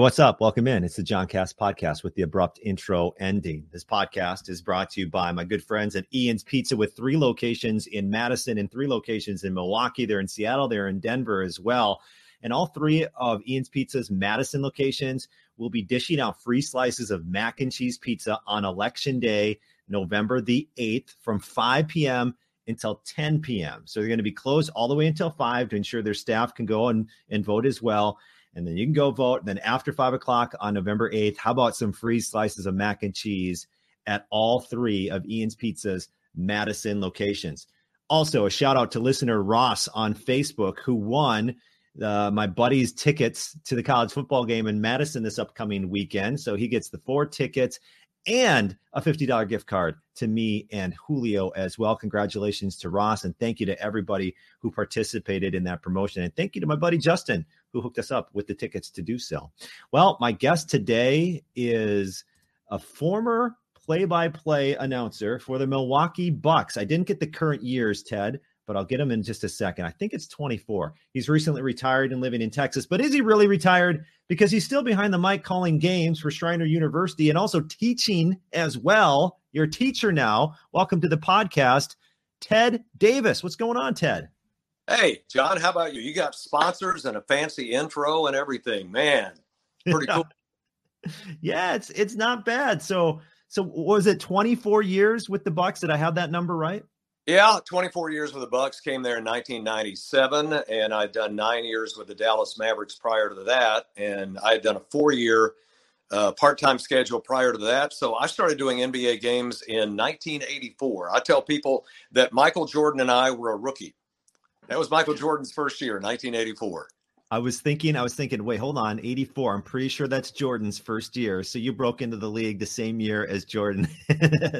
What's up? Welcome in. It's the John Cass podcast with the abrupt intro ending. This podcast is brought to you by my good friends at Ian's Pizza with three locations in Madison and three locations in Milwaukee. They're in Seattle, they're in Denver as well. And all three of Ian's Pizza's Madison locations will be dishing out free slices of mac and cheese pizza on election day, November the 8th from 5 p.m. until 10 p.m. So they're going to be closed all the way until 5 to ensure their staff can go and, and vote as well and then you can go vote. Then after five o'clock on November 8th, how about some free slices of mac and cheese at all three of Ian's Pizza's Madison locations? Also, a shout out to listener Ross on Facebook who won uh, my buddy's tickets to the college football game in Madison this upcoming weekend. So he gets the four tickets and a $50 gift card to me and Julio as well. Congratulations to Ross and thank you to everybody who participated in that promotion. And thank you to my buddy Justin who hooked us up with the tickets to do so. Well, my guest today is a former play-by-play announcer for the Milwaukee Bucks. I didn't get the current years, Ted, but I'll get him in just a second. I think it's 24. He's recently retired and living in Texas, but is he really retired? Because he's still behind the mic calling games for Schreiner University and also teaching as well. You're a teacher now. Welcome to the podcast, Ted Davis. What's going on, Ted? Hey, John, how about you? You got sponsors and a fancy intro and everything. Man, pretty cool. yeah, it's it's not bad. So so was it 24 years with the Bucks? Did I have that number right? Yeah, 24 years with the Bucks. Came there in 1997, and I'd done nine years with the Dallas Mavericks prior to that, and I had done a four-year uh, part-time schedule prior to that. So I started doing NBA games in 1984. I tell people that Michael Jordan and I were a rookie that was Michael Jordan's first year, 1984. I was thinking, I was thinking, wait, hold on, 84. I'm pretty sure that's Jordan's first year. So you broke into the league the same year as Jordan.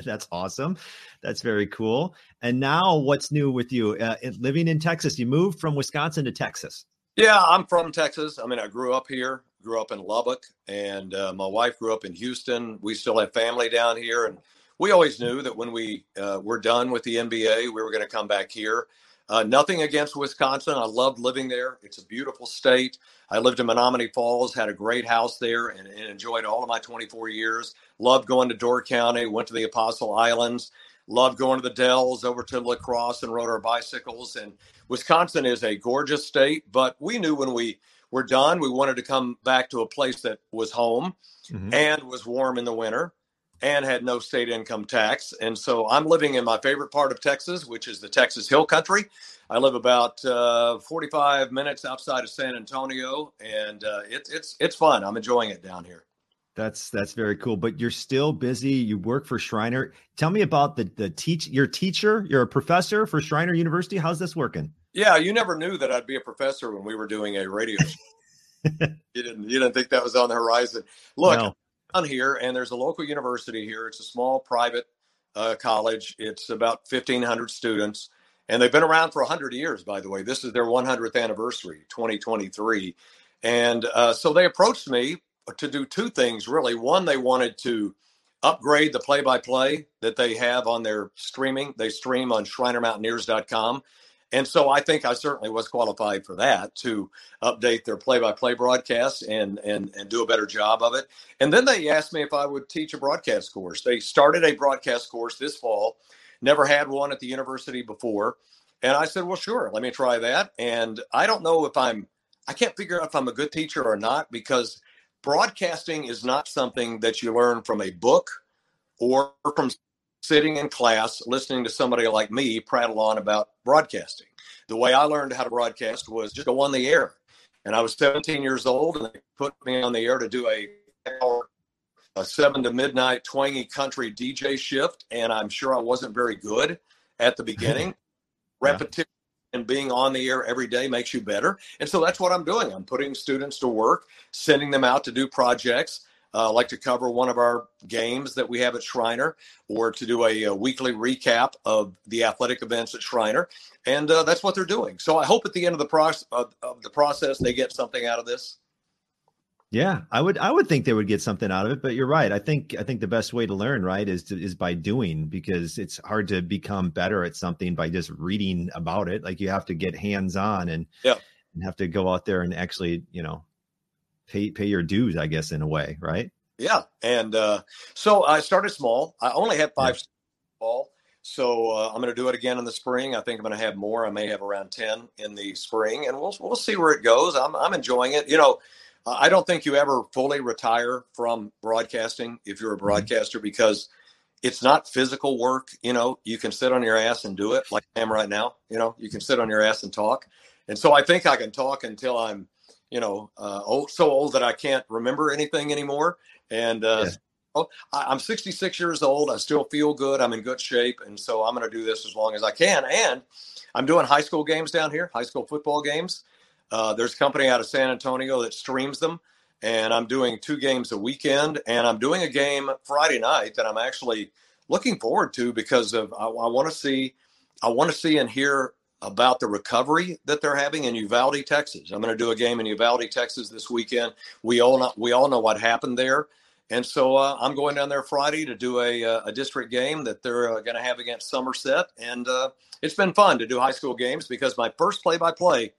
that's awesome. That's very cool. And now, what's new with you? Uh, living in Texas, you moved from Wisconsin to Texas. Yeah, I'm from Texas. I mean, I grew up here, grew up in Lubbock, and uh, my wife grew up in Houston. We still have family down here. And we always knew that when we uh, were done with the NBA, we were going to come back here. Uh, nothing against Wisconsin. I loved living there. It's a beautiful state. I lived in Menomonee Falls, had a great house there, and, and, enjoyed all of my 24 years. Loved going to Door County, went to the Apostle Islands, loved going to the Dells, over to La Crosse, and rode our bicycles. And Wisconsin is a gorgeous state, but we knew when we were done, we wanted to come back to a place that was home mm-hmm. and was warm in the winter and had no state income tax. And so I'm living in my favorite part of Texas, which is the Texas Hill Country. I live about uh, 45 minutes outside of San Antonio, and uh, it's it's it's fun. I'm enjoying it down here. That's that's very cool. But you're still busy. You work for Schreiner. Tell me about the the teach. Your teacher. You're a professor for Schreiner University. How's this working? Yeah, you never knew that I'd be a professor when we were doing a radio. you didn't you didn't think that was on the horizon. Look, no down here, and there's a local university here. It's a small private uh, college. It's about 1,500 students, and they've been around for 100 years, by the way. This is their 100th anniversary, 2023. And uh, so they approached me to do two things, really. One, they wanted to upgrade the play by play that they have on their streaming. They stream on SchreinerMountaineers.com. And so I think I certainly was qualified for that to update their play-by-play broadcast and and and do a better job of it. And then they asked me if I would teach a broadcast course. They started a broadcast course this fall. Never had one at the university before. And I said, "Well, sure, let me try that." And I don't know if I'm I can't figure out if I'm a good teacher or not because broadcasting is not something that you learn from a book or from sitting in class listening to somebody like me prattle on about broadcasting. The way I learned how to broadcast was just go on the air. And I was 17 years old, and they put me on the air to do a a seven to midnight twangy country DJ shift. And I'm sure I wasn't very good at the beginning. yeah. Repetition and being on the air every day makes you better. And so that's what I'm doing. I'm putting students to work, sending them out to do projects uh, like to cover one of our games that we have at Schreiner or to do a, a weekly recap of the athletic events at Schreiner. And uh, that's what they're doing. So I hope at the end of the, process, of, of the process they get something out of this. Yeah, I would I would think they would get something out of it, but you're right. I think I think the best way to learn, right, is to, is by doing because it's hard to become better at something by just reading about it. Like you have to get hands on and yeah. and have to go out there and actually, you know, pay pay your dues, I guess, in a way, right? Yeah, and uh, so I started small. I only had five yeah. ball, so uh, I'm going to do it again in the spring. I think I'm going to have more. I may have around ten in the spring, and we'll we'll see where it goes. I'm I'm enjoying it. You know, I don't think you ever fully retire from broadcasting if you're a mm-hmm. broadcaster mm-hmm. because it's not physical work. You know, you can sit on your ass and do it like I am right now. You know, you can sit on your ass and talk. And so I think I can talk until I'm, you know, uh, old, so old that I can't remember anything anymore. And uh, yeah. oh, I, am 66 years old. I still feel good. I'm in good shape. And so I'm going to do this as long as I can. And I'm doing high school games down here, high school football games. Uh, there's a company out of San Antonio that streams them and I'm doing two games a weekend, and I'm doing a game Friday night that I'm actually looking forward to because of I, I want to see I want to see and hear about the recovery that they're having in Uvalde, Texas. I'm going to do a game in Uvalde, Texas this weekend. We all know, we all know what happened there, and so uh, I'm going down there Friday to do a, uh, a district game that they're uh, going to have against Somerset, and uh, it's been fun to do high school games because my first play-by-play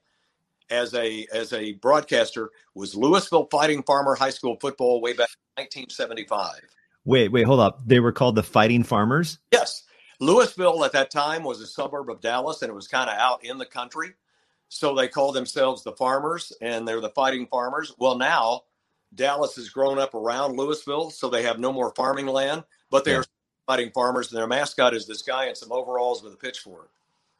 as a as a broadcaster was Lewisville Fighting Farmer High School football way back in 1975. Wait, wait, hold up. They were called the Fighting Farmers? Yes. Lewisville at that time was a suburb of Dallas and it was kind of out in the country. So they called themselves the Farmers and they're the Fighting Farmers. Well, now Dallas has grown up around Lewisville, so they have no more farming land, but they're yeah. fighting farmers and their mascot is this guy in some overalls with a pitchfork.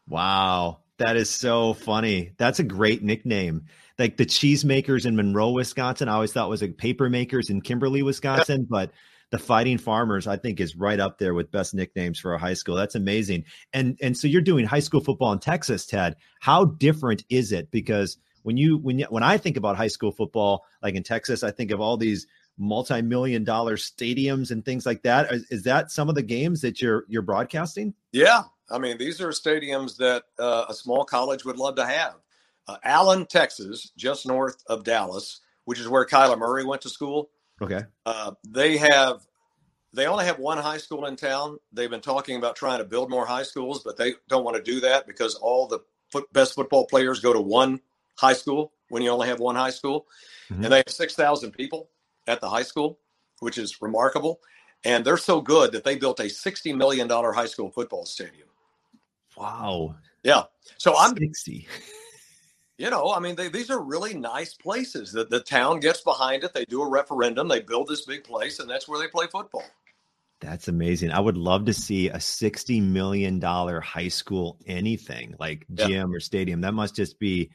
Wow. That is so funny. That's a great nickname. Like the cheesemakers in Monroe, Wisconsin, I always thought was like paper makers in Kimberly, Wisconsin, but the Fighting Farmers, I think, is right up there with best nicknames for a high school. That's amazing. And and so you're doing high school football in Texas, Ted. How different is it? Because when you when you, when I think about high school football, like in Texas, I think of all these multi-million dollar stadiums and things like that. Is, is that some of the games that you're you're broadcasting? Yeah, I mean, these are stadiums that uh, a small college would love to have. Uh, Allen, Texas, just north of Dallas, which is where Kyler Murray went to school. Okay. Uh, they have, they only have one high school in town. They've been talking about trying to build more high schools, but they don't want to do that because all the foot, best football players go to one high school when you only have one high school. Mm-hmm. And they have 6,000 people at the high school, which is remarkable. And they're so good that they built a $60 million high school football stadium. Wow. Yeah. So I'm 60. You know, I mean, they, these are really nice places. that the town gets behind it. They do a referendum. They build this big place, and that's where they play football. That's amazing. I would love to see a $60 million high school anything like gym yeah. or stadium. That must just be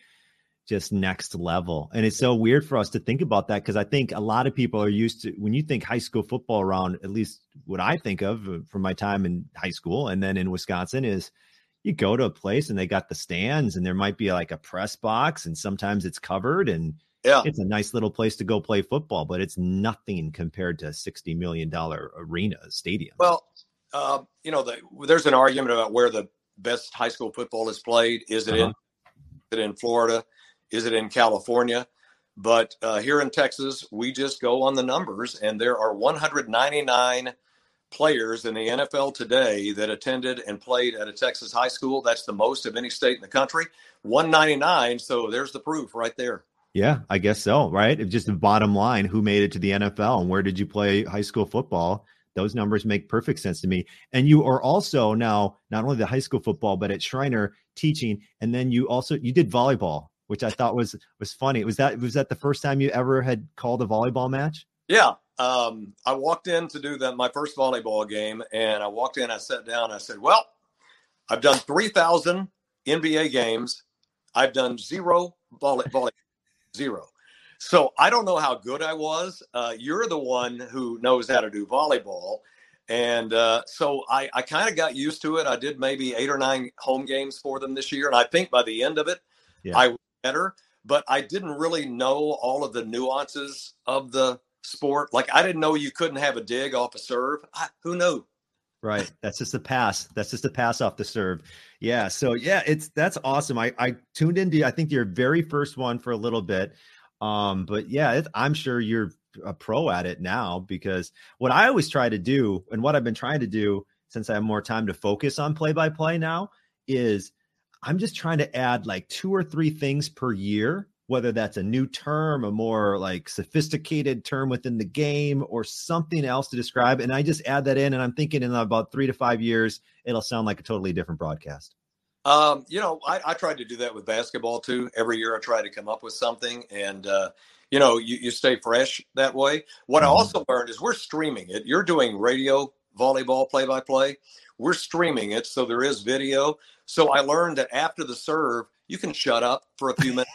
just next level. And it's so weird for us to think about that because I think a lot of people are used to when you think high school football around, at least what I think of uh, from my time in high school and then in Wisconsin is – you go to a place and they got the stands and there might be like a press box and sometimes it's covered and yeah. it's a nice little place to go play football, but it's nothing compared to a $60 million arena stadium. Well, uh, you know, the, there's an argument about where the best high school football is played. Is it uh-huh. in, is it in Florida? Is it in California? But uh, here in Texas, we just go on the numbers, and there are 199 players in the NFL today that attended and played at a Texas high school. That's the most of any state in the country. 199. So there's the proof right there. Yeah, I guess so. Right. It's just the bottom line who made it to the NFL and where did you play high school football? Those numbers make perfect sense to me. And you are also now not only the high school football, but at Schreiner teaching. And then you also you did volleyball, which I thought was was funny. Was that was that the first time you ever had called a volleyball match? Yeah, um, I walked in to do that my first volleyball game, and I walked in. I sat down. I said, "Well, I've done three thousand NBA games. I've done zero volley, volley zero. So I don't know how good I was. Uh, you're the one who knows how to do volleyball." And uh, so I, I kind of got used to it. I did maybe eight or nine home games for them this year. And I think by the end of it, yeah. I was better, but I didn't really know all of the nuances of the sport. Like I didn't know you couldn't have a dig off a serve. I, who knew? Right. That's just a pass. That's just a pass off the serve. Yeah. So yeah, it's that's awesome. I I tuned into I think your very first one for a little bit. Um, but yeah, I'm sure you're a pro at it now because what I always try to do and what I've been trying to do since I have more time to focus on play by play now is I'm just trying to add like two or three things per year whether that's a new term, a more like sophisticated term within the game, or something else to describe. And I just add that in, and I'm thinking in about three to five years, it'll sound like a totally different broadcast. Um, you know, I, I tried to do that with basketball too. Every year I try to come up with something and, uh, you know, you, you stay fresh that way. What mm-hmm. I also learned is we're streaming it. You're doing radio volleyball play by play. We're streaming it. So there is video. So I learned that after the serve, you can shut up for a few minutes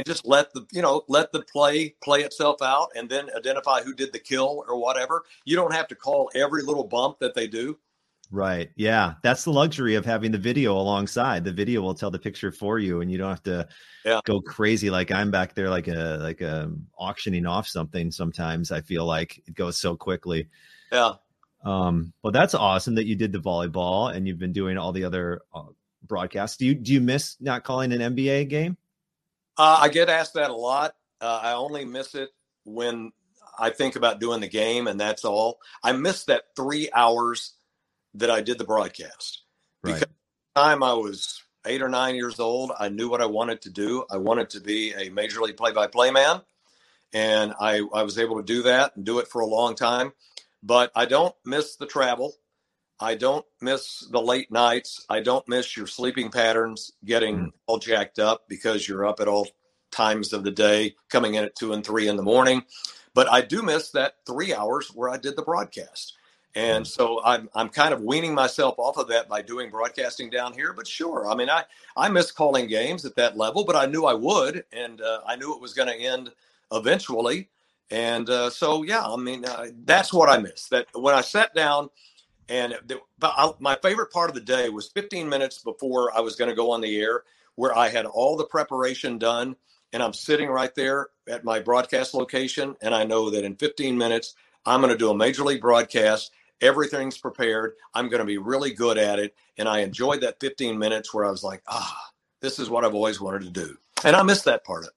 and just let the, you know, let the play play itself out and then identify who did the kill or whatever. You don't have to call every little bump that they do. Right. Yeah. That's the luxury of having the video alongside. The video will tell the picture for you and you don't have to yeah. go crazy like I'm back there like a like a auctioning off something sometimes. I feel like it goes so quickly. Yeah. Um well that's awesome that you did the volleyball and you've been doing all the other uh, broadcasts. Do you do you miss not calling an NBA game? Uh, I get asked that a lot. Uh, I only miss it when I think about doing the game and that's all. I miss that 3 hours that I did the broadcast. Right. Because time I was eight or nine years old, I knew what I wanted to do. I wanted to be a major league play by play man. And I, I was able to do that and do it for a long time. But I don't miss the travel. I don't miss the late nights. I don't miss your sleeping patterns getting mm. all jacked up because you're up at all times of the day, coming in at two and three in the morning. But I do miss that three hours where I did the broadcast. And so I'm I'm kind of weaning myself off of that by doing broadcasting down here. But sure, I mean I I miss calling games at that level, but I knew I would, and uh, I knew it was going to end eventually. And uh, so yeah, I mean uh, that's what I miss. That when I sat down, and the, I, my favorite part of the day was 15 minutes before I was going to go on the air, where I had all the preparation done, and I'm sitting right there at my broadcast location, and I know that in 15 minutes I'm going to do a major league broadcast Everything's prepared. I'm going to be really good at it. And I enjoyed that 15 minutes where I was like, ah, this is what I've always wanted to do. And I missed that part of it.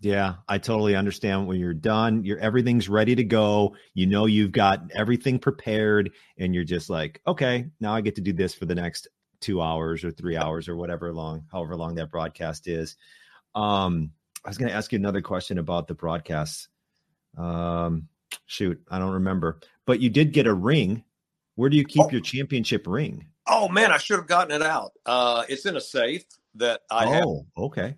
Yeah, I totally understand when you're done, you're everything's ready to go. You know you've got everything prepared and you're just like, okay, now I get to do this for the next 2 hours or 3 hours or whatever long however long that broadcast is. Um I was going to ask you another question about the broadcasts. Um shoot, I don't remember. But you did get a ring where do you keep oh. your championship ring? Oh man, I should have gotten it out. Uh, it's in a safe that I oh, have. okay.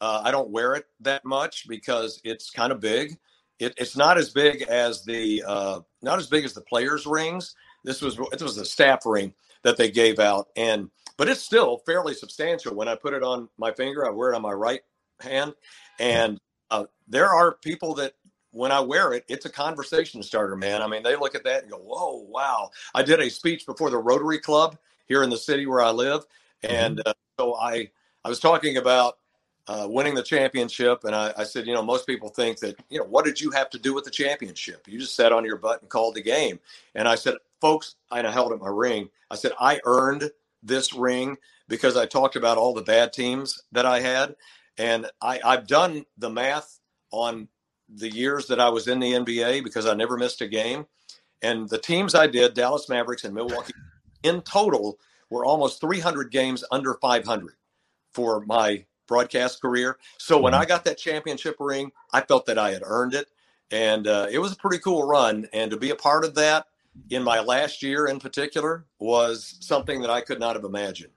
Uh, I don't wear it that much because it's kind of big. It, it's not as big as the uh, not as big as the players' rings. This was it was a staff ring that they gave out, and but it's still fairly substantial. When I put it on my finger, I wear it on my right hand, and uh, there are people that when I wear it, it's a conversation starter, man. I mean, they look at that and go, "Whoa, wow!" I did a speech before the Rotary Club here in the city where I live, and mm-hmm. uh, so I I was talking about uh, winning the championship, and I, I, said, you know, most people think that, you know, what did you have to do with the championship? You just sat on your butt and called the game. And I said, folks, and I held up my ring. I said, I earned this ring because I talked about all the bad teams that I had, and I, I've done the math on the years that I was in the NBA because I never missed a game. And the teams I did, Dallas Mavericks and Milwaukee, in total were almost 300 games under 500 for my broadcast career. So when I got that championship ring, I felt that I had earned it. And uh, it was a pretty cool run. And to be a part of that in my last year in particular was something that I could not have imagined.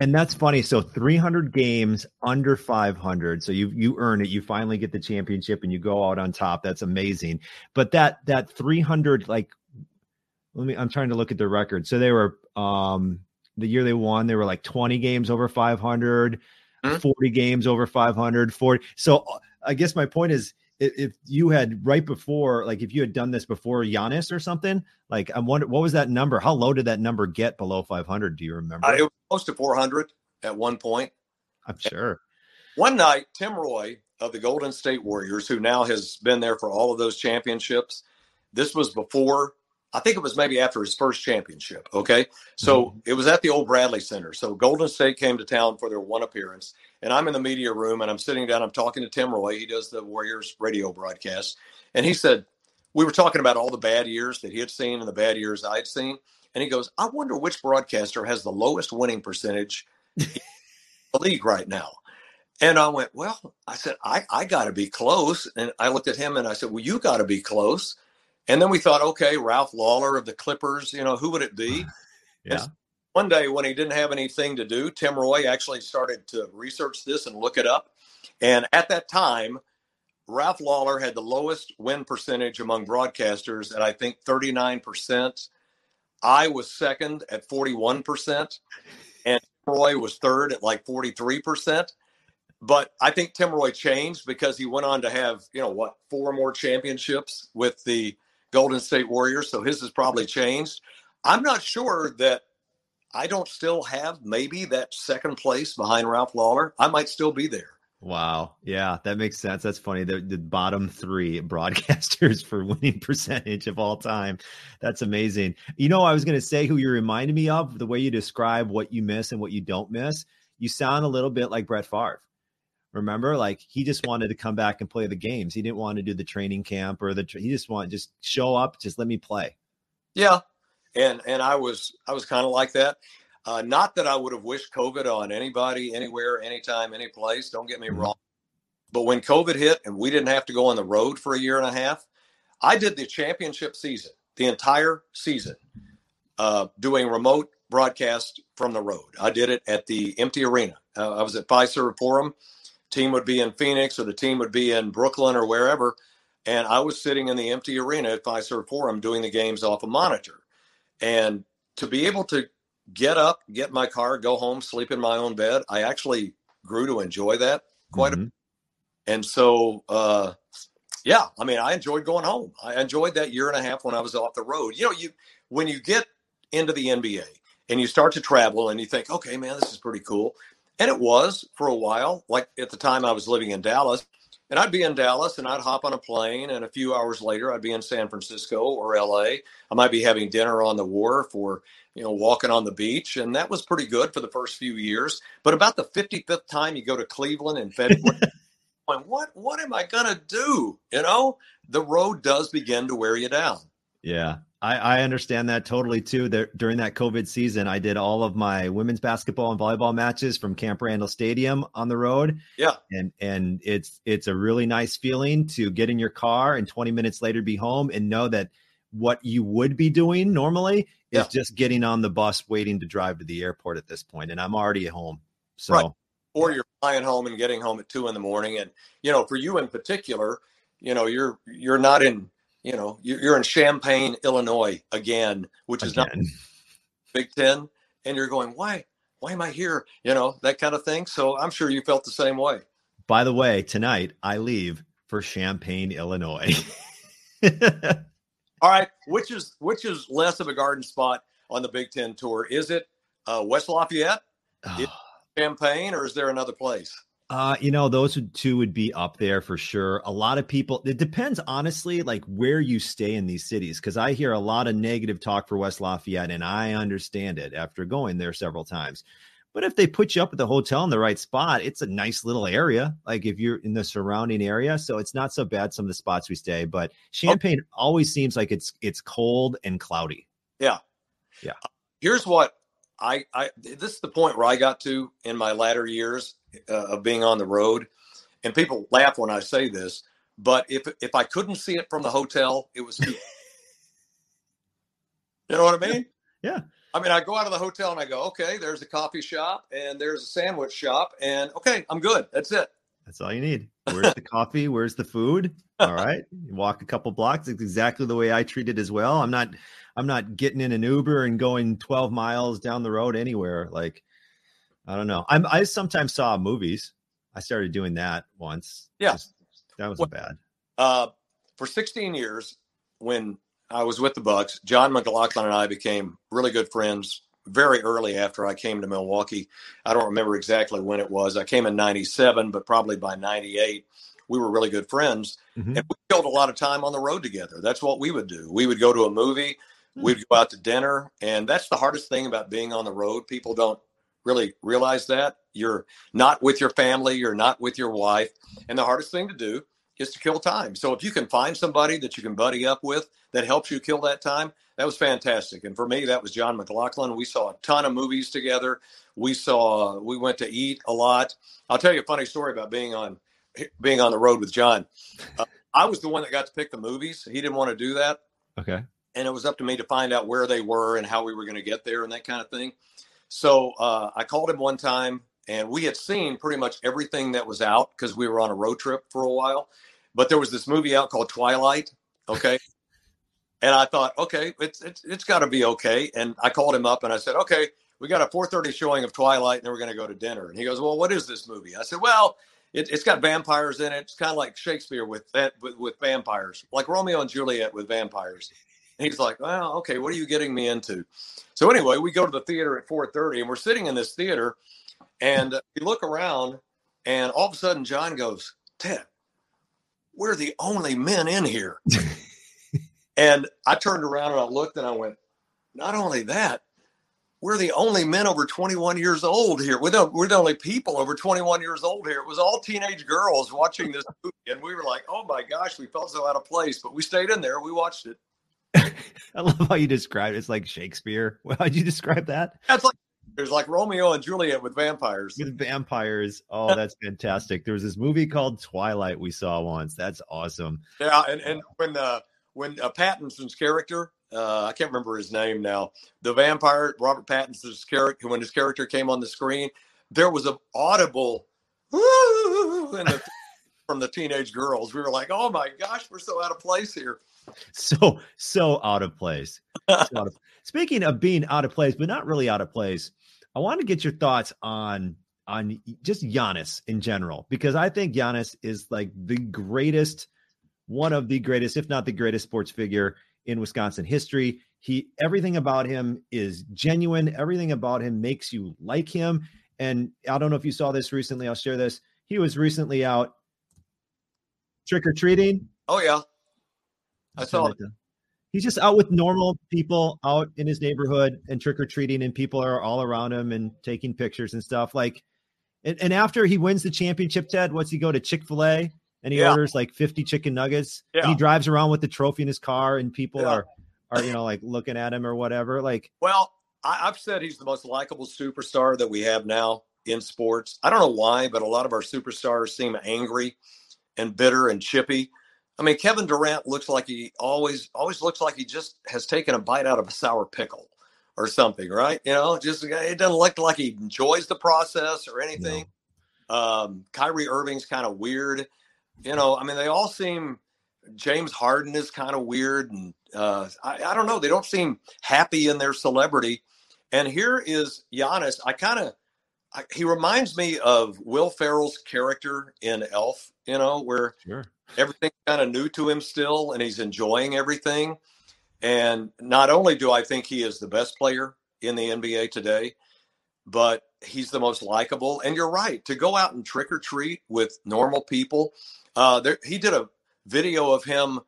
And that's funny. So 300 games under 500. So you you earn it. You finally get the championship and you go out on top. That's amazing. But that that 300 like let me I'm trying to look at the record. So they were um the year they won, they were like 20 games over 500, mm-hmm. 40 games over 500, 40. So uh, I guess my point is if you had right before, like if you had done this before Giannis or something, like I'm wondering what was that number? How low did that number get below 500? Do you remember? Uh, it was close to 400 at one point. I'm sure. One night, Tim Roye of the Golden State Warriors, who now has been there for all of those championships, this was before I think it was maybe after his first championship. Okay. So mm-hmm. it was at the old Bradley Center. So Golden State came to town for their one appearance. And I'm in the media room and I'm sitting down. I'm talking to Tim Roye. He does the Warriors radio broadcast. And he said, We were talking about all the bad years that he had seen and the bad years I'd seen. And he goes, I wonder which broadcaster has the lowest winning percentage in the league right now. And I went, well, I said, I, I got to be close. And I looked at him and I said, well, you got to be close. And then we thought, okay, Ralph Lawler of the Clippers, you know, who would it be? yeah. one day when he didn't have anything to do, Tim Roye actually started to research this and look it up. And at that time, Ralph Lawler had the lowest win percentage among broadcasters at I think 39%. I was second at 41%, and Roye was third at like 43%. But I think Tim Roye changed because he went on to have, you know, what, four more championships with the Golden State Warriors. So his has probably changed. I'm not sure that I don't still have maybe that second place behind Ralph Lawler. I might still be there. Wow. Yeah, that makes sense. That's funny. The, the bottom three broadcasters for winning percentage of all time. That's amazing. You know, I was going to say who you reminded me of, the way you describe what you miss and what you don't miss. You sound a little bit like Brett Favre. Remember, like he just wanted to come back and play the games. He didn't want to do the training camp or the. He just wanted just show up, just let me play. Yeah, and and I was I was kind of like that. Uh, not that I would have wished COVID on anybody, anywhere, anytime, any place. Don't get me mm-hmm. wrong. But when COVID hit and we didn't have to go on the road for a year and a half, I did the championship season, the entire season, uh, doing remote broadcast from the road. I did it at the empty arena. Uh, I was at Fiserv Forum. Team would be in Phoenix or the team would be in Brooklyn or wherever. And I was sitting in the empty arena at Fiserv Forum doing the games off a monitor. And to be able to get up, get my car, go home, sleep in my own bed. I actually grew to enjoy that quite mm-hmm. a bit. And so, uh, yeah, I mean, I enjoyed going home. I enjoyed that year and a half when I was off the road. You know, you when you get into the NBA and you start to travel and you think, okay, man, this is pretty cool. And it was for a while. Like at the time I was living in Dallas, and I'd be in Dallas and I'd hop on a plane, and a few hours later, I'd be in San Francisco or LA. I might be having dinner on the wharf or, you know, walking on the beach. And that was pretty good for the first few years. But about the 55th time you go to Cleveland in February, what, what am I going to do? You know, the road does begin to wear you down. Yeah. I, I understand that totally too. There, during that COVID season, I did all of my women's basketball and volleyball matches from Camp Randall Stadium on the road. Yeah, and and it's it's a really nice feeling to get in your car and 20 minutes later be home and know that what you would be doing normally is yeah. just getting on the bus waiting to drive to the airport at this point, and I'm already at home. So, right. or you're flying home and getting home at two in the morning, and you know, for you in particular, you know, you're you're not in you know, you're in Champaign, Illinois again, which is again. not Big Ten, and you're going, why, why am I here? You know, that kind of thing. So I'm sure you felt the same way. By the way, tonight I leave for Champaign, Illinois. All right, which is which is less of a garden spot on the Big Ten tour? Is it uh, West Lafayette, Champaign, or is there another place? Uh, you know, those two would be up there for sure. A lot of people, it depends honestly, like where you stay in these cities, because I hear a lot of negative talk for West Lafayette, and I understand it after going there several times. But if they put you up at the hotel in the right spot, it's a nice little area. Like if you're in the surrounding area, so it's not so bad. Some of the spots we stay, but oh. Champaign okay. always seems like it's it's cold and cloudy. Yeah, yeah. Here's what I I this is the point where I got to in my latter years uh, of being on the road, and people laugh when I say this, but if if I couldn't see it from the hotel, it was too. you know what I mean? Yeah. I mean, I go out of the hotel and I go, okay, there's a coffee shop and there's a sandwich shop, and okay, I'm good. That's it. That's all you need. Where's the coffee? Where's the food? All right. You walk a couple blocks. It's exactly the way I treat it as well. I'm not I'm not getting in an Uber and going 12 miles down the road anywhere. Like I don't know. I'm I sometimes saw movies. I started doing that once. Yeah. Just, that wasn't well, bad. Uh, for 16 years, when I was with the Bucks, Jon McGlocklin and I became really good friends very early after I came to Milwaukee. I don't remember exactly when it was. I came in 97, but probably by 98, we were really good friends. Mm-hmm. And we killed a lot of time on the road together. That's what we would do. We would go to a movie, mm-hmm. we'd go out to dinner. And that's the hardest thing about being on the road. People don't really realize that you're not with your family, you're not with your wife. And the hardest thing to do is to kill time. So if you can find somebody that you can buddy up with that helps you kill that time, that was fantastic. And for me, that was Jon McGlocklin. We saw a ton of movies together. We saw, we went to eat a lot. I'll tell you a funny story about being on, being on the road with John. Uh, I was the one that got to pick the movies. He didn't want to do that. Okay. And it was up to me to find out where they were and how we were going to get there and that kind of thing. So uh, I called him one time and we had seen pretty much everything that was out because we were on a road trip for a while. But there was this movie out called Twilight. Okay. and I thought, okay, it's it's it's got to be okay. And I called him up and I said, okay, we got a 4:30 showing of Twilight, and then we're going to go to dinner. And he goes, well, what is this movie? I said, well, it, has got vampires in it. It's kind of like Shakespeare with, with with vampires, like Romeo and Juliet with vampires. He's like, well, okay, what are you getting me into? So anyway, we go to the theater at 4:30, and we're sitting in this theater, and we look around, and all of a sudden, John goes, Ted, we're the only men in here. and I turned around and I looked and I went, not only that, we're the only men over 21 years old here. We're the, we're the only people over 21 years old here. It was all teenage girls watching this movie. And we were like, oh my gosh, we felt so out of place. But we stayed in there. We watched it. I love how you describe it. It's like Shakespeare. How'd you describe that? That's like there's like Romeo and Juliet with vampires. With vampires. Oh, that's fantastic. There was this movie called Twilight we saw once. That's awesome. Yeah, and and when uh when uh, Pattinson's character, uh, I can't remember his name now, the vampire Robert Pattinson's character, when his character came on the screen, there was an audible the, from the teenage girls. We were like, "Oh my gosh, we're so out of place here." So so out of place. So out of, speaking of being out of place, but not really out of place, I want to get your thoughts on on just Giannis in general because I think Giannis is like the greatest, one of the greatest, if not the greatest, sports figure in Wisconsin history. He everything about him is genuine. Everything about him makes you like him. And I don't know if you saw this recently. I'll share this. He was recently out trick or treating. Oh yeah, I saw it he's just out with normal people out in his neighborhood and trick or treating, and people are all around him and taking pictures and stuff. Like, and, and after he wins the championship, Ted, what's he go to Chick fil A and he yeah. orders like 50 chicken nuggets? Yeah. he drives around with the trophy in his car, and people yeah. are, are, you know, like looking at him or whatever. Like, well, I, I've said he's the most likable superstar that we have now in sports. I don't know why, but a lot of our superstars seem angry and bitter and chippy. I mean, Kevin Durant looks like he always always looks like he just has taken a bite out of a sour pickle or something, right? You know, just it doesn't look like he enjoys the process or anything. No. Um, Kyrie Irving's kind of weird. You know, I mean, they all seem. James Harden is kind of weird, and uh, I, I don't know. They don't seem happy in their celebrity. And here is Giannis. I kind of he reminds me of Will Ferrell's character in Elf. You know, where sure everything's kind of new to him still, and he's enjoying everything. And not only do I think he is the best player in the NBA today, but he's the most likable. And you're right to go out and trick or treat with normal people. Uh, there, he did a video of him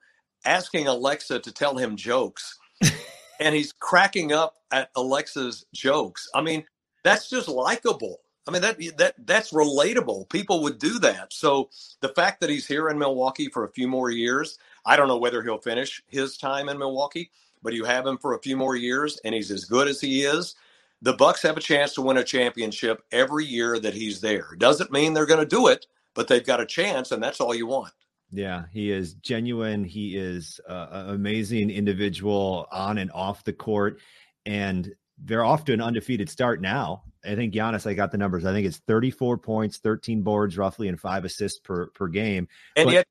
asking Alexa to tell him jokes, and he's cracking up at Alexa's jokes. I mean, that's just likable. I mean that that that's relatable. People would do that. So the fact that he's here in Milwaukee for a few more years, I don't know whether he'll finish his time in Milwaukee, but you have him for a few more years and he's as good as he is. The Bucks have a chance to win a championship every year that he's there. Doesn't mean they're going to do it, but they've got a chance and that's all you want. Yeah, he is genuine. He is an amazing individual on and off the court and they're off to an undefeated start now. I think Giannis, I got the numbers. I think it's 34 points, 13 boards roughly, and five assists per per game. And but, yet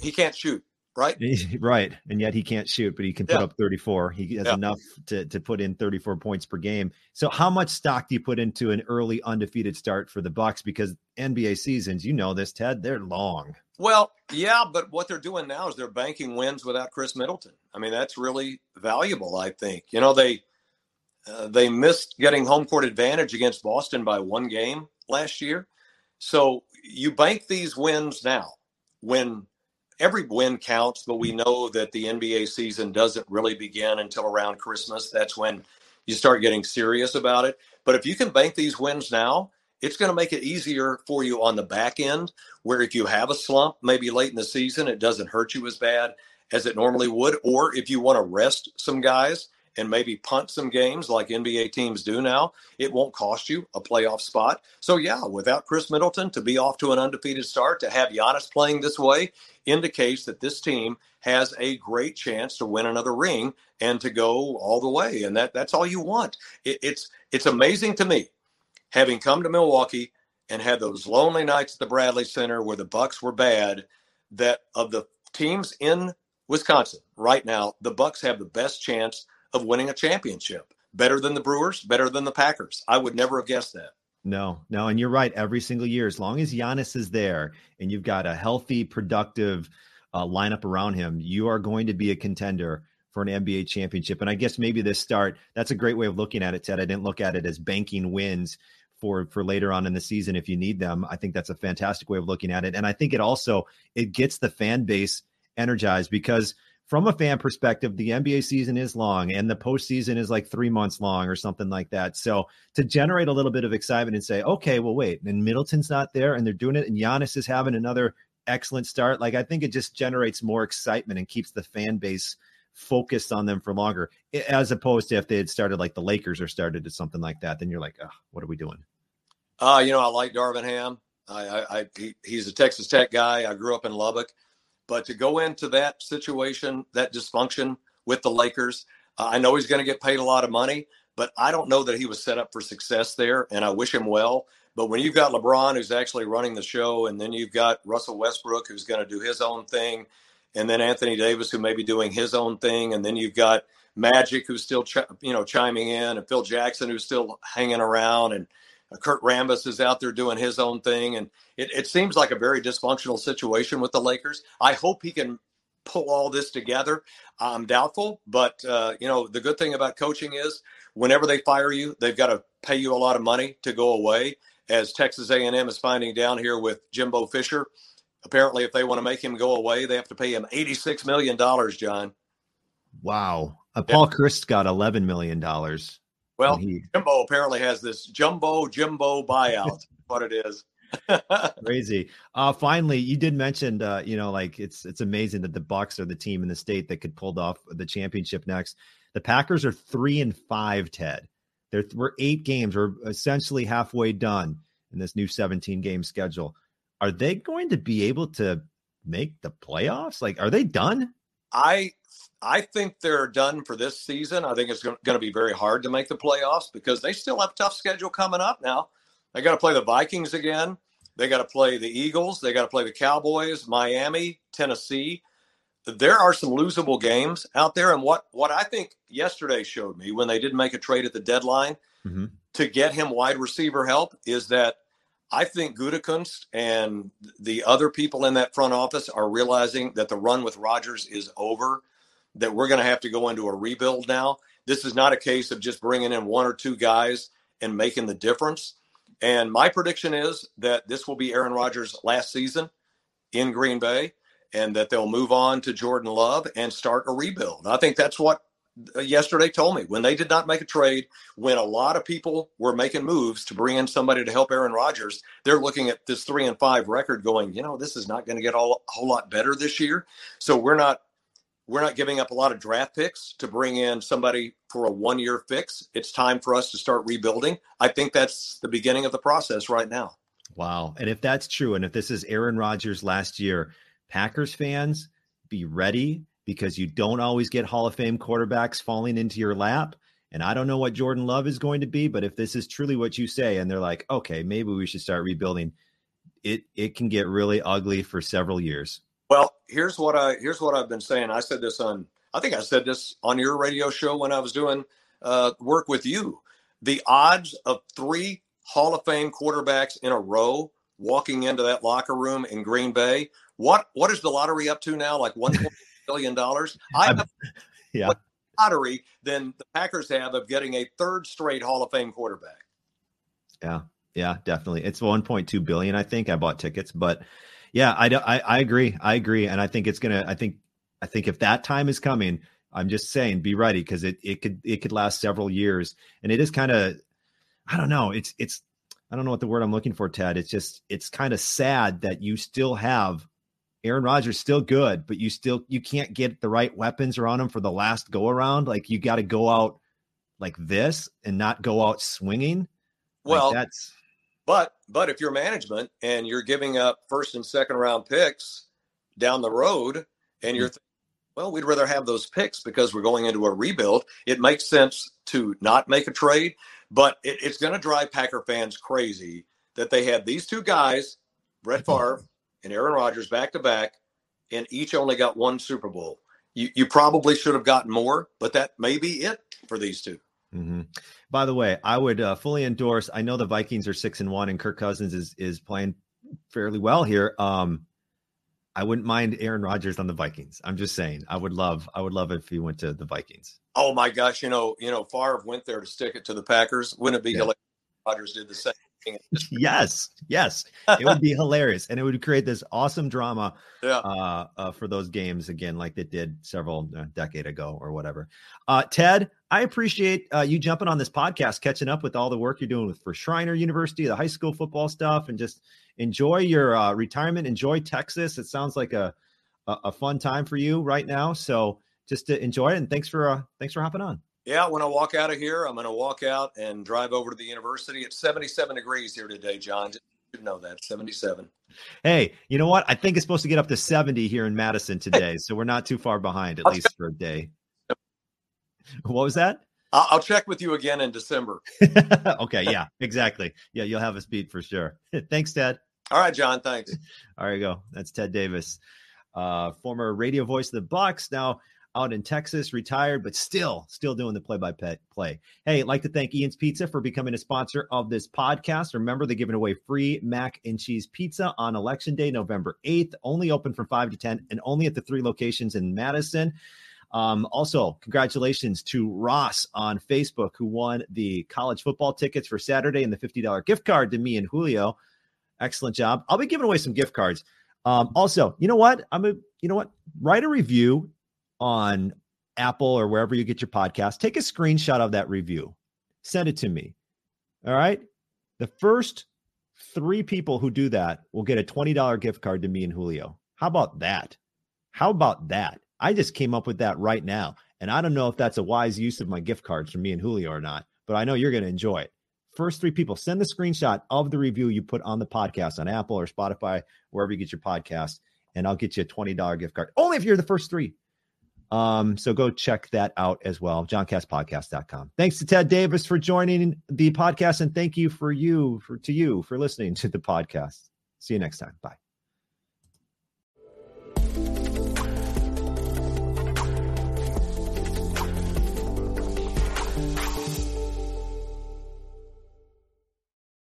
he can't shoot, right? Right. And yet he can't shoot, but he can put yeah. up 34. He has yeah. enough to, to put in 34 points per game. So how much stock do you put into an early undefeated start for the Bucks? Because NBA seasons, you know this, Ted, they're long. Well, yeah, but what they're doing now is they're banking wins without Khris Middleton. I mean, that's really valuable, I think. You know, they uh, they missed getting home court advantage against Boston by one game last year. So you bank these wins now when every win counts, but we know that the NBA season doesn't really begin until around Christmas. That's when you start getting serious about it. But if you can bank these wins now it's going to make it easier for you on the back end, where if you have a slump, maybe late in the season, it doesn't hurt you as bad as it normally would. Or if you want to rest some guys and maybe punt some games like NBA teams do now, it won't cost you a playoff spot. So, yeah, without Khris Middleton to be off to an undefeated start, to have Giannis playing this way indicates that this team has a great chance to win another ring and to go all the way. And that that's all you want. It, it's it's amazing to me having come to Milwaukee and had those lonely nights at the Bradley Center where the Bucks were bad, that of the teams in Wisconsin right now, the Bucks have the best chance of winning a championship. Better than the Brewers, better than the Packers. I would never have guessed that. No, no, and you're right. Every single year, as long as Giannis is there and you've got a healthy, productive uh, lineup around him, you are going to be a contender for an NBA championship. And I guess maybe this start, that's a great way of looking at it, Ted. I didn't look at it as banking wins for for later on in the season if you need them. I think that's a fantastic way of looking at it. And I think it also it gets the fan base energized because from a fan perspective, the NBA season is long and the postseason is like three months long or something like that. So to generate a little bit of excitement and say, okay, well, wait, and Middleton's not there and they're doing it, and Giannis is having another excellent start. Like I think it just generates more excitement and keeps the fan base focused on them for longer, as opposed to if they had started like the Lakers or started to something like that. Then you're like, oh, what are we doing? Uh, you know, I like Darvin Ham. I, I, I he, he's a Texas Tech guy. I grew up in Lubbock, but to go into that situation, that dysfunction with the Lakers, uh, I know he's going to get paid a lot of money, but I don't know that he was set up for success there. And I wish him well. But when you've got LeBron, who's actually running the show, and then you've got Russell Westbrook, who's going to do his own thing, and then Anthony Davis, who may be doing his own thing, and then you've got Magic, who's still ch- you know chiming in, and Phil Jackson, who's still hanging around, and Kurt Rambis is out there doing his own thing, and it, it seems like a very dysfunctional situation with the Lakers. I hope he can pull all this together. I'm doubtful, but uh, you know the good thing about coaching is whenever they fire you, they've got to pay you a lot of money to go away. As Texas A&M is finding down here with Jimbo Fisher, apparently if they want to make him go away, they have to pay him $86 million, John. Wow. Uh, Paul yeah. Chryst got $11 million. Well, he... Jimbo apparently has this jumbo Jimbo buyout. what it is. Crazy. Uh, finally, you did mention, uh, you know, like it's it's amazing that the Bucks are the team in the state that could pull off the championship next. The Packers are three and five. Ted, They're, we're eight games. We're essentially halfway done in this new 17 game schedule are they going to be able to make the playoffs? Like, are they done? I I think they're done for this season. I think it's going to be very hard to make the playoffs because they still have tough schedule coming up now. They got to play the Vikings again. They got to play the Eagles. They got to play the Cowboys, Miami, Tennessee. There are some losable games out there. And what, what I think yesterday showed me when they didn't make a trade at the deadline mm-hmm. to get him wide receiver help is that – I think Gutekunst and the other people in that front office are realizing that the run with Rodgers is over, that we're going to have to go into a rebuild now. This is not a case of just bringing in one or two guys and making the difference. And my prediction is that this will be Aaron Rodgers' last season in Green Bay and that they'll move on to Jordan Love and start a rebuild. I think that's what Uh, yesterday told me when they did not make a trade, when a lot of people were making moves to bring in somebody to help Aaron Rodgers, they're looking at this three and five record, going, you know, this is not going to get all, a whole lot better this year. So we're not we're not giving up a lot of draft picks to bring in somebody for a one year fix. It's time for us to start rebuilding. I think that's the beginning of the process right now. Wow. And if that's true, and if this is Aaron Rodgers last year, Packers fans, be ready because you don't always get Hall of Fame quarterbacks falling into your lap. And I don't know what Jordan Love is going to be, but if this is truly what you say, and they're like, okay, maybe we should start rebuilding, it it can get really ugly for several years. Well, here's what I here's what I've been saying. I said this on I think I said this on your radio show when I was doing uh, work with you. The odds of three Hall of Fame quarterbacks in a row walking into that locker room in Green Bay. What what is the lottery up to now? Like one billion dollars. I have yeah. lottery than the Packers have of getting a third straight Hall of Fame quarterback. Yeah, yeah, definitely. It's 1.2 billion. I think I bought tickets, but yeah, I, I, I agree. I agree, and I think it's gonna. I think I think if that time is coming, I'm just saying, be ready because it it could it could last several years, and it is kind of. I don't know. It's it's I don't know what the word I'm looking for, Ted. It's just it's kind of sad that you still have Aaron Rodgers still good, but you still you can't get the right weapons around him for the last go around. Like you got to go out like this and not go out swinging. Well, like that's but but if you're management and you're giving up first and second round picks down the road, and you're mm-hmm. well, we'd rather have those picks because we're going into a rebuild. It makes sense to not make a trade, but it, it's going to drive Packer fans crazy that they had these two guys, Brett Favre and Aaron Rodgers, back to back, and each only got one Super Bowl. You, you probably should have gotten more, but that may be it for these 2 mm-hmm. By the way, I would uh, fully endorse. I know the Vikings are six and one, and Kirk Cousins is is playing fairly well here. Um, I wouldn't mind Aaron Rodgers on the Vikings. I'm just saying, I would love, I would love if he went to the Vikings. Oh my gosh, you know, you know, Favre went there to stick it to the Packers. Wouldn't it be yeah. hilarious? Rodgers did the same. yes, yes, it would be hilarious, and it would create this awesome drama. Yeah. Uh, uh, for those games again, like they did several uh, decade ago or whatever. Uh, Ted, I appreciate uh, you jumping on this podcast, catching up with all the work you're doing with for Schreiner University, the high school football stuff, and just enjoy your uh, retirement. Enjoy Texas. It sounds like a, a, a fun time for you right now. So just to enjoy it. And thanks for uh, thanks for hopping on. Yeah, when I walk out of here, I'm going to walk out and drive over to the university. It's 77 degrees here today, John. You know that 77. Hey, you know what? I think it's supposed to get up to 70 here in Madison today, so we're not too far behind, at least for a day. What was that? I'll check with you again in December. okay, yeah, exactly. Yeah, you'll have a speed for sure. Thanks, Ted. All right, John. Thanks. All right, go. That's Ted Davis, uh, former radio voice of the Bucks. Now out in Texas, retired, but still, still doing the play-by-play. Hey, I'd like to thank Ian's Pizza for becoming a sponsor of this podcast. Remember, they're giving away free mac and cheese pizza on Election Day, November eighth. Only open from five to ten, and only at the three locations in Madison. Um, also, congratulations to Ross on Facebook, who won the college football tickets for Saturday and the $50 gift card to me and Julio. Excellent job. I'll be giving away some gift cards. Um, also, you know what? I'm a, you know what? Write a review on Apple or wherever you get your podcast. Take a screenshot of that review. Send it to me. All right. The first three people who do that will get a $20 gift card to me and Julio. How about that? How about that? I just came up with that right now. And I don't know if that's a wise use of my gift cards for me and Julio or not, but I know you're going to enjoy it first three people send the screenshot of the review you put on the podcast on Apple or Spotify, wherever you get your podcast, and I'll get you a $20 gift card. Only if you're the first three. Um, so go check that out as well. JohnCastPodcast.com. Thanks to Ted Davis for joining the podcast, and thank you for you for to you for listening to the podcast. See you next time. Bye.